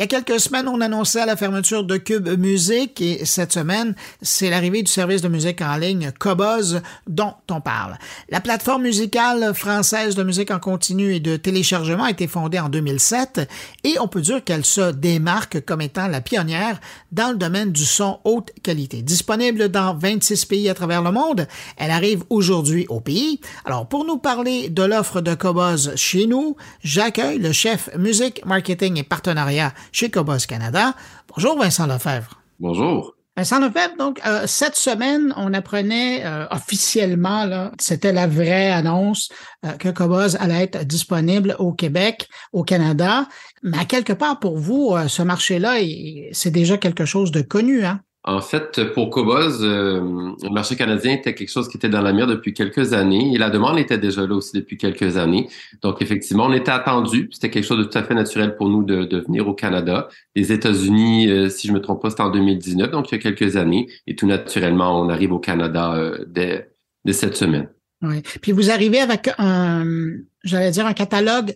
Il y a quelques semaines, on annonçait la fermeture de Cube Musique et cette semaine, c'est l'arrivée du service de musique en ligne Cobuzz dont on parle. La plateforme musicale française de musique en continu et de téléchargement a été fondée en 2007 et on peut dire qu'elle se démarque comme étant la pionnière dans le domaine du son haute qualité. Disponible dans 26 pays à travers le monde, elle arrive aujourd'hui au pays. Alors pour nous parler de l'offre de Cobuzz chez nous, j'accueille le chef musique, marketing et partenariat chez Cobos Canada. Bonjour Vincent Lefebvre. Bonjour. Vincent Lefebvre, donc euh, cette semaine, on apprenait euh, officiellement, là, c'était la vraie annonce euh, que Cobos allait être disponible au Québec, au Canada. Mais quelque part pour vous, ce marché-là, c'est déjà quelque chose de connu, hein? En fait, pour Cobos, euh, le marché canadien était quelque chose qui était dans la mire depuis quelques années et la demande était déjà là aussi depuis quelques années. Donc, effectivement, on était attendu. C'était quelque chose de tout à fait naturel pour nous de, venir au Canada. Les États-Unis, euh, si je me trompe pas, c'était en 2019, donc il y a quelques années. Et tout naturellement, on arrive au Canada euh, dès, dès cette semaine. Oui. Puis vous arrivez avec un, j'allais dire, un catalogue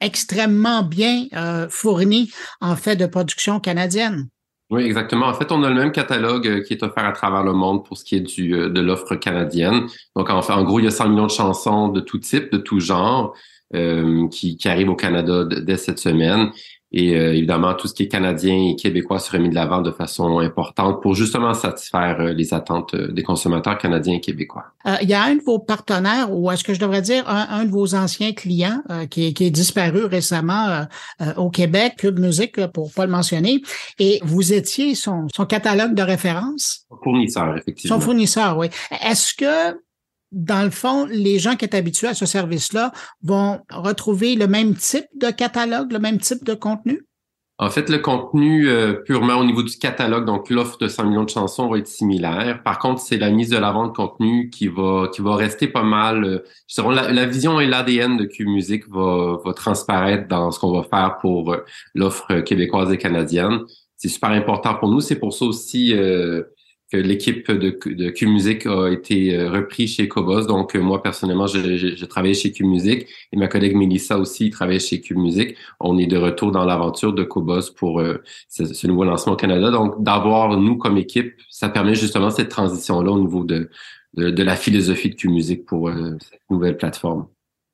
extrêmement bien fourni en fait de production canadienne. Oui, exactement. En fait, on a le même catalogue euh, qui est offert à travers le monde pour ce qui est du, euh, de l'offre canadienne. Donc, en, en gros, il y a 100 millions de chansons de tout type, de tout genre, euh, qui, qui arrivent au Canada dès cette semaine. Et euh, évidemment, tout ce qui est canadien et québécois serait mis de l'avant de façon importante pour justement satisfaire euh, les attentes euh, des consommateurs canadiens et québécois. il y a un de vos partenaires, ou est-ce que je devrais dire un, de vos anciens clients qui, qui, est disparu récemment au Québec, Cube Musique, pour pas le mentionner, et vous étiez son, son catalogue de référence? Son fournisseur, effectivement. Son fournisseur, oui. Est-ce que dans le fond, les gens qui sont habitués à ce service-là vont retrouver le même type de catalogue, le même type de contenu? En fait, le contenu euh, purement au niveau du catalogue, donc l'offre de 100 millions de chansons va être similaire. Par contre, c'est la mise de l'avant de contenu qui va qui va rester pas mal. Euh, la, la, vision et l'ADN de Q-Music va, va transparaître dans ce qu'on va faire pour euh, l'offre québécoise et canadienne. C'est super important pour nous. C'est pour ça aussi euh, que l'équipe de, de Q-Music a été euh, repris chez Cobos. Donc, euh, moi, personnellement, je, travaillé chez Q-Music et ma collègue Melissa aussi travaille chez Q-Music. On est de retour dans l'aventure de Cobos pour euh, ce, nouveau lancement au Canada. Donc, d'avoir nous comme équipe, ça permet justement cette transition-là au niveau de, de, la philosophie de Q-Music pour cette nouvelle plateforme.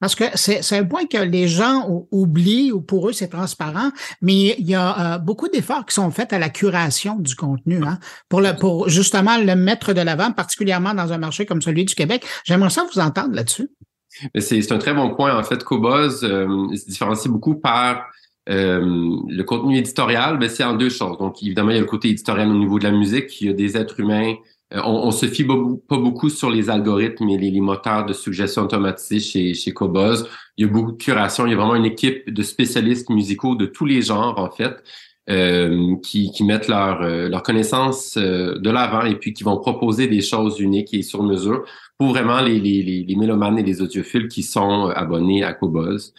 Parce que c'est un point que les gens oublient ou pour eux c'est transparent, mais il y a euh, beaucoup d'efforts qui sont faits à la curation du contenu hein, pour le pour justement le mettre de l'avant, particulièrement dans un marché comme celui du Québec. J'aimerais ça vous entendre là-dessus. C'est un très bon point. En fait, Cobuzz euh, se différencie beaucoup par euh, le contenu éditorial. C'est en deux choses. Donc, évidemment, il y a le côté éditorial au niveau de la musique. Il y a des êtres humains on, on, se fie pas beaucoup sur les algorithmes et les, moteurs de suggestion automatisés chez, chez Cobuzz. Il y a beaucoup de curation. Il y a vraiment une équipe de spécialistes musicaux de tous les genres, en fait, euh, qui, qui, mettent leur, euh, leur connaissance de l'avant et puis qui vont proposer des choses uniques et sur mesure pour vraiment les, les, les, mélomanes et les audiophiles qui sont abonnés à Cobuzz.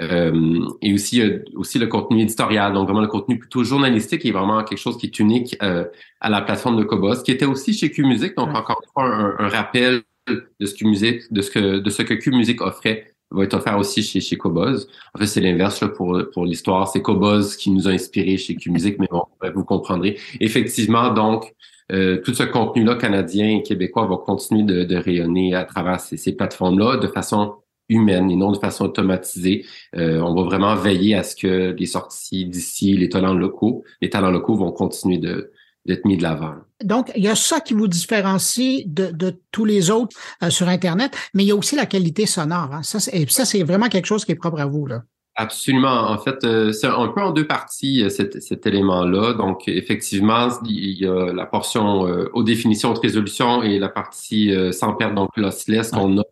Euh, et aussi aussi le contenu éditorial, donc vraiment le contenu plutôt journalistique est vraiment quelque chose qui est unique euh, à la plateforme de Cobos, qui était aussi chez Q-Music, donc encore une fois un, rappel de ce Q-Music, de ce que de ce que Q-Music offrait va être offert aussi chez chez Cobos. En fait, c'est l'inverse pour pour l'histoire, c'est Cobos qui nous a inspiré chez Q-Music, mais bon, vous comprendrez. Effectivement, donc euh, tout ce contenu-là canadien et québécois va continuer de, de rayonner à travers ces, ces plateformes-là de façon humaine et non de façon automatisée. Euh, on va vraiment veiller à ce que les sorties d'ici, les talents locaux, les talents locaux vont continuer de d'être mis de l'avant. Donc, il y a ça qui vous différencie de, de tous les autres euh, sur Internet, mais il y a aussi la qualité sonore. Hein. Ça, ça, c'est vraiment quelque chose qui est propre à vous. Là. Absolument. En fait, euh, c'est un peu en deux parties cet, cet élément-là. Donc, effectivement, il y a la portion aux définitions de résolution et la partie sans perte, donc lossless, qu'on a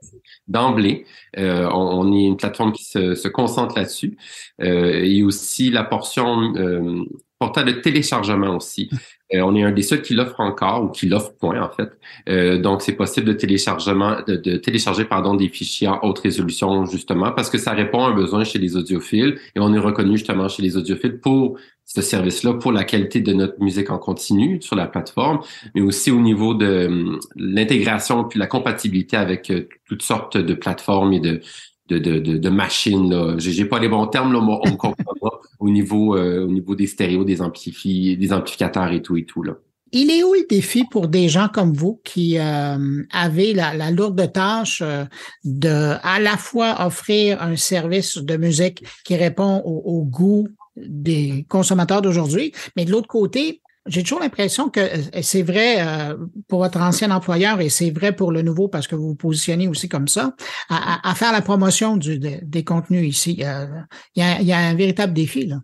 d'emblée. Euh, on, est une plateforme qui se, concentre là-dessus. Euh, et aussi la portion euh, de téléchargement aussi. Euh, on est un des seuls qui l'offre encore ou qui l'offre point en fait. Euh, donc c'est possible de téléchargement de, de, télécharger pardon des fichiers en haute résolution justement parce que ça répond à un besoin chez les audiophiles et on est reconnu justement chez les audiophiles pour ce service-là pour la qualité de notre musique en continu sur la plateforme, mais aussi au niveau de hum, l'intégration puis la compatibilité avec euh, toutes sortes de plateformes et de de, de, de, de machines. J'ai pas les bons termes, là, on me comprendra au niveau euh, au niveau des stéréos, des amplifi des amplificateurs et tout et tout là. Il est où le défi pour des gens comme vous qui euh, avez la, la, lourde tâche euh, de à la fois offrir un service de musique qui répond au, au goût des consommateurs d'aujourd'hui, mais de l'autre côté, j'ai toujours l'impression que euh, c'est vrai euh, pour votre ancien employeur et c'est vrai pour le nouveau parce que vous vous positionnez aussi comme ça, à, faire la promotion des contenus ici. Euh, il y, a, y a un véritable défi. Là.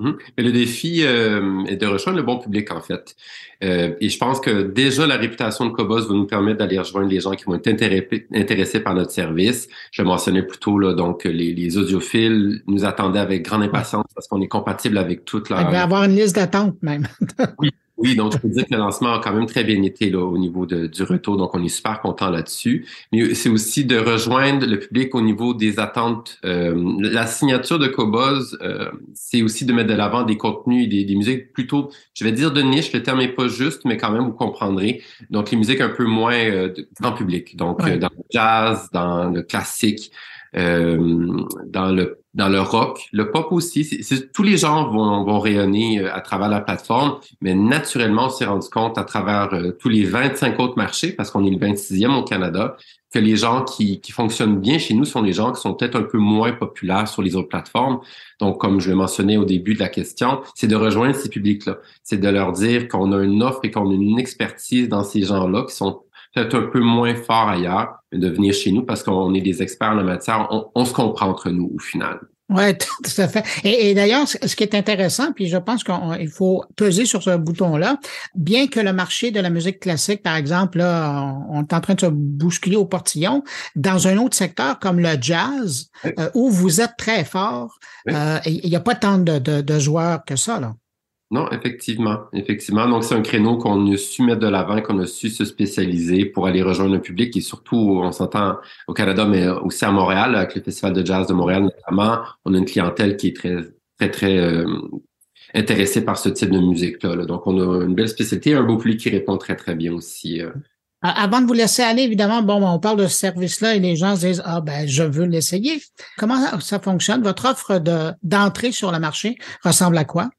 Mmh. le défi euh, est de rejoindre le bon public, en fait. Euh, et je pense que déjà, la réputation de Cobos va nous permettre d'aller rejoindre les gens qui vont être intéressés par notre service. Je mentionnais plus tôt, là, donc, les, les audiophiles nous attendaient avec grande impatience parce qu'on est compatible avec toute la... Il va avoir une liste d'attente, même. oui, oui, donc je peux dire que le lancement a quand même très bien été là, au niveau de, du retour, donc on est super content là-dessus. Mais c'est aussi de rejoindre le public au niveau des attentes. Euh, la signature de Cobos, euh, c'est aussi de mettre de l'avant des contenus et des, des, musiques plutôt, je vais dire de niche, le terme n'est pas juste, mais quand même vous comprendrez. Donc les musiques un peu moins euh, grand public, donc euh, dans le jazz, dans le classique. Euh, dans le dans le rock, le pop aussi. Tous les genres vont, vont rayonner euh, à travers la plateforme, mais naturellement, on s'est rendu compte à travers euh, tous les 25 autres marchés, parce qu'on est le 26e au Canada, que les gens qui, qui fonctionnent bien chez nous sont les gens qui sont peut-être un peu moins populaires sur les autres plateformes. Donc, comme je l'ai mentionné au début de la question, c'est de rejoindre ces publics-là. C'est de leur dire qu'on a une offre et qu'on a une expertise dans ces gens-là qui sont peut-être un peu moins fort ailleurs, de venir chez nous parce qu'on est des experts en la matière. On, se comprend entre nous au final. Oui, tout à fait. Et, d'ailleurs, ce qui est intéressant, puis je pense qu'il faut peser sur ce bouton-là, bien que le marché de la musique classique, par exemple, là, on est en train de se bousculer au portillon, dans un autre secteur comme le jazz, euh, où vous êtes très fort, euh, il n'y a pas tant de, de, de joueurs que ça. Là. Non, effectivement, effectivement. Donc, c'est un créneau qu'on a su mettre de l'avant, qu'on a su se spécialiser pour aller rejoindre le public et surtout, on s'entend au Canada, mais aussi à Montréal, avec le Festival de jazz de Montréal notamment, on a une clientèle qui est très, très, très euh, intéressée par ce type de musique-là. Donc, on a une belle spécialité, un beau public qui répond très, très bien aussi. Euh. Avant de vous laisser aller, évidemment, bon, on parle de ce service-là et les gens se disent Ah ben, je veux l'essayer. Comment ça fonctionne? Votre offre de d'entrée sur le marché ressemble à quoi?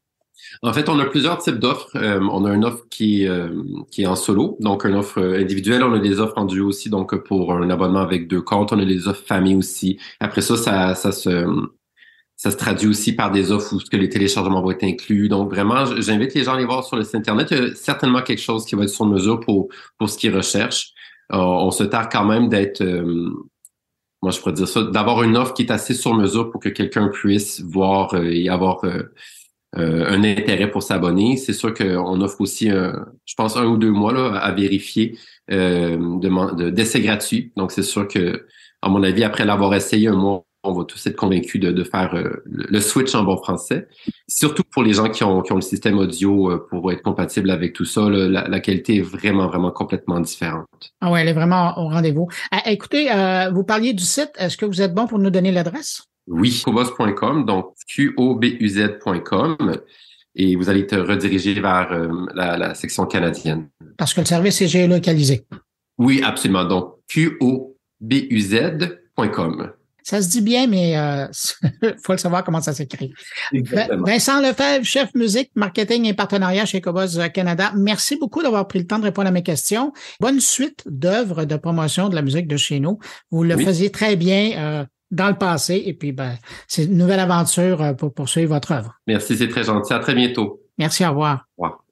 En fait, on a plusieurs types d'offres. Euh, on a une offre qui, euh, qui est en solo, donc une offre individuelle. On a des offres en duo aussi, donc pour un abonnement avec deux comptes. On a des offres famille aussi. Après ça, ça, ça se ça se traduit aussi par des offres où que les téléchargements vont être inclus. Donc vraiment, j'invite les gens à aller voir sur le site internet. Il y a certainement quelque chose qui va être sur mesure pour pour ce qu'ils recherchent. Euh, on se tarde quand même d'être moi je pourrais dire ça, d'avoir une offre qui est assez sur mesure pour que quelqu'un puisse voir et avoir euh, un intérêt pour s'abonner. C'est sûr qu'on offre aussi, je pense, un ou deux mois là, à vérifier euh, d'essai gratuit. Donc, c'est sûr que, à mon avis, après l'avoir essayé un mois, on va tous être convaincus de, de faire euh, le switch en bon français. Surtout pour les gens qui ont, qui ont le système audio euh, pour être compatible avec tout ça, la, la, qualité est vraiment, vraiment complètement différente. Ah ouais, elle est vraiment au rendez-vous. Ah, écoutez, vous parliez du site. Est-ce que vous êtes bon pour nous donner l'adresse? Oui, cobos.com, donc Q-O-B-U-Z.com, et vous allez être redirigé vers euh, la, section canadienne. Parce que le service est géolocalisé. Oui, absolument. Donc, Q-O-B-U-Z.com. Ça se dit bien, mais il euh, faut le savoir comment ça s'écrit. Vincent Lefebvre, chef musique, marketing et partenariat chez Cobos Canada. Merci beaucoup d'avoir pris le temps de répondre à mes questions. Bonne suite d'œuvres de promotion de la musique de chez nous. Vous le faisiez très bien. Euh, dans le passé. Et puis, ben, c'est une nouvelle aventure euh, pour poursuivre votre œuvre. Merci, c'est très gentil. À très bientôt. Merci, au revoir. Au revoir.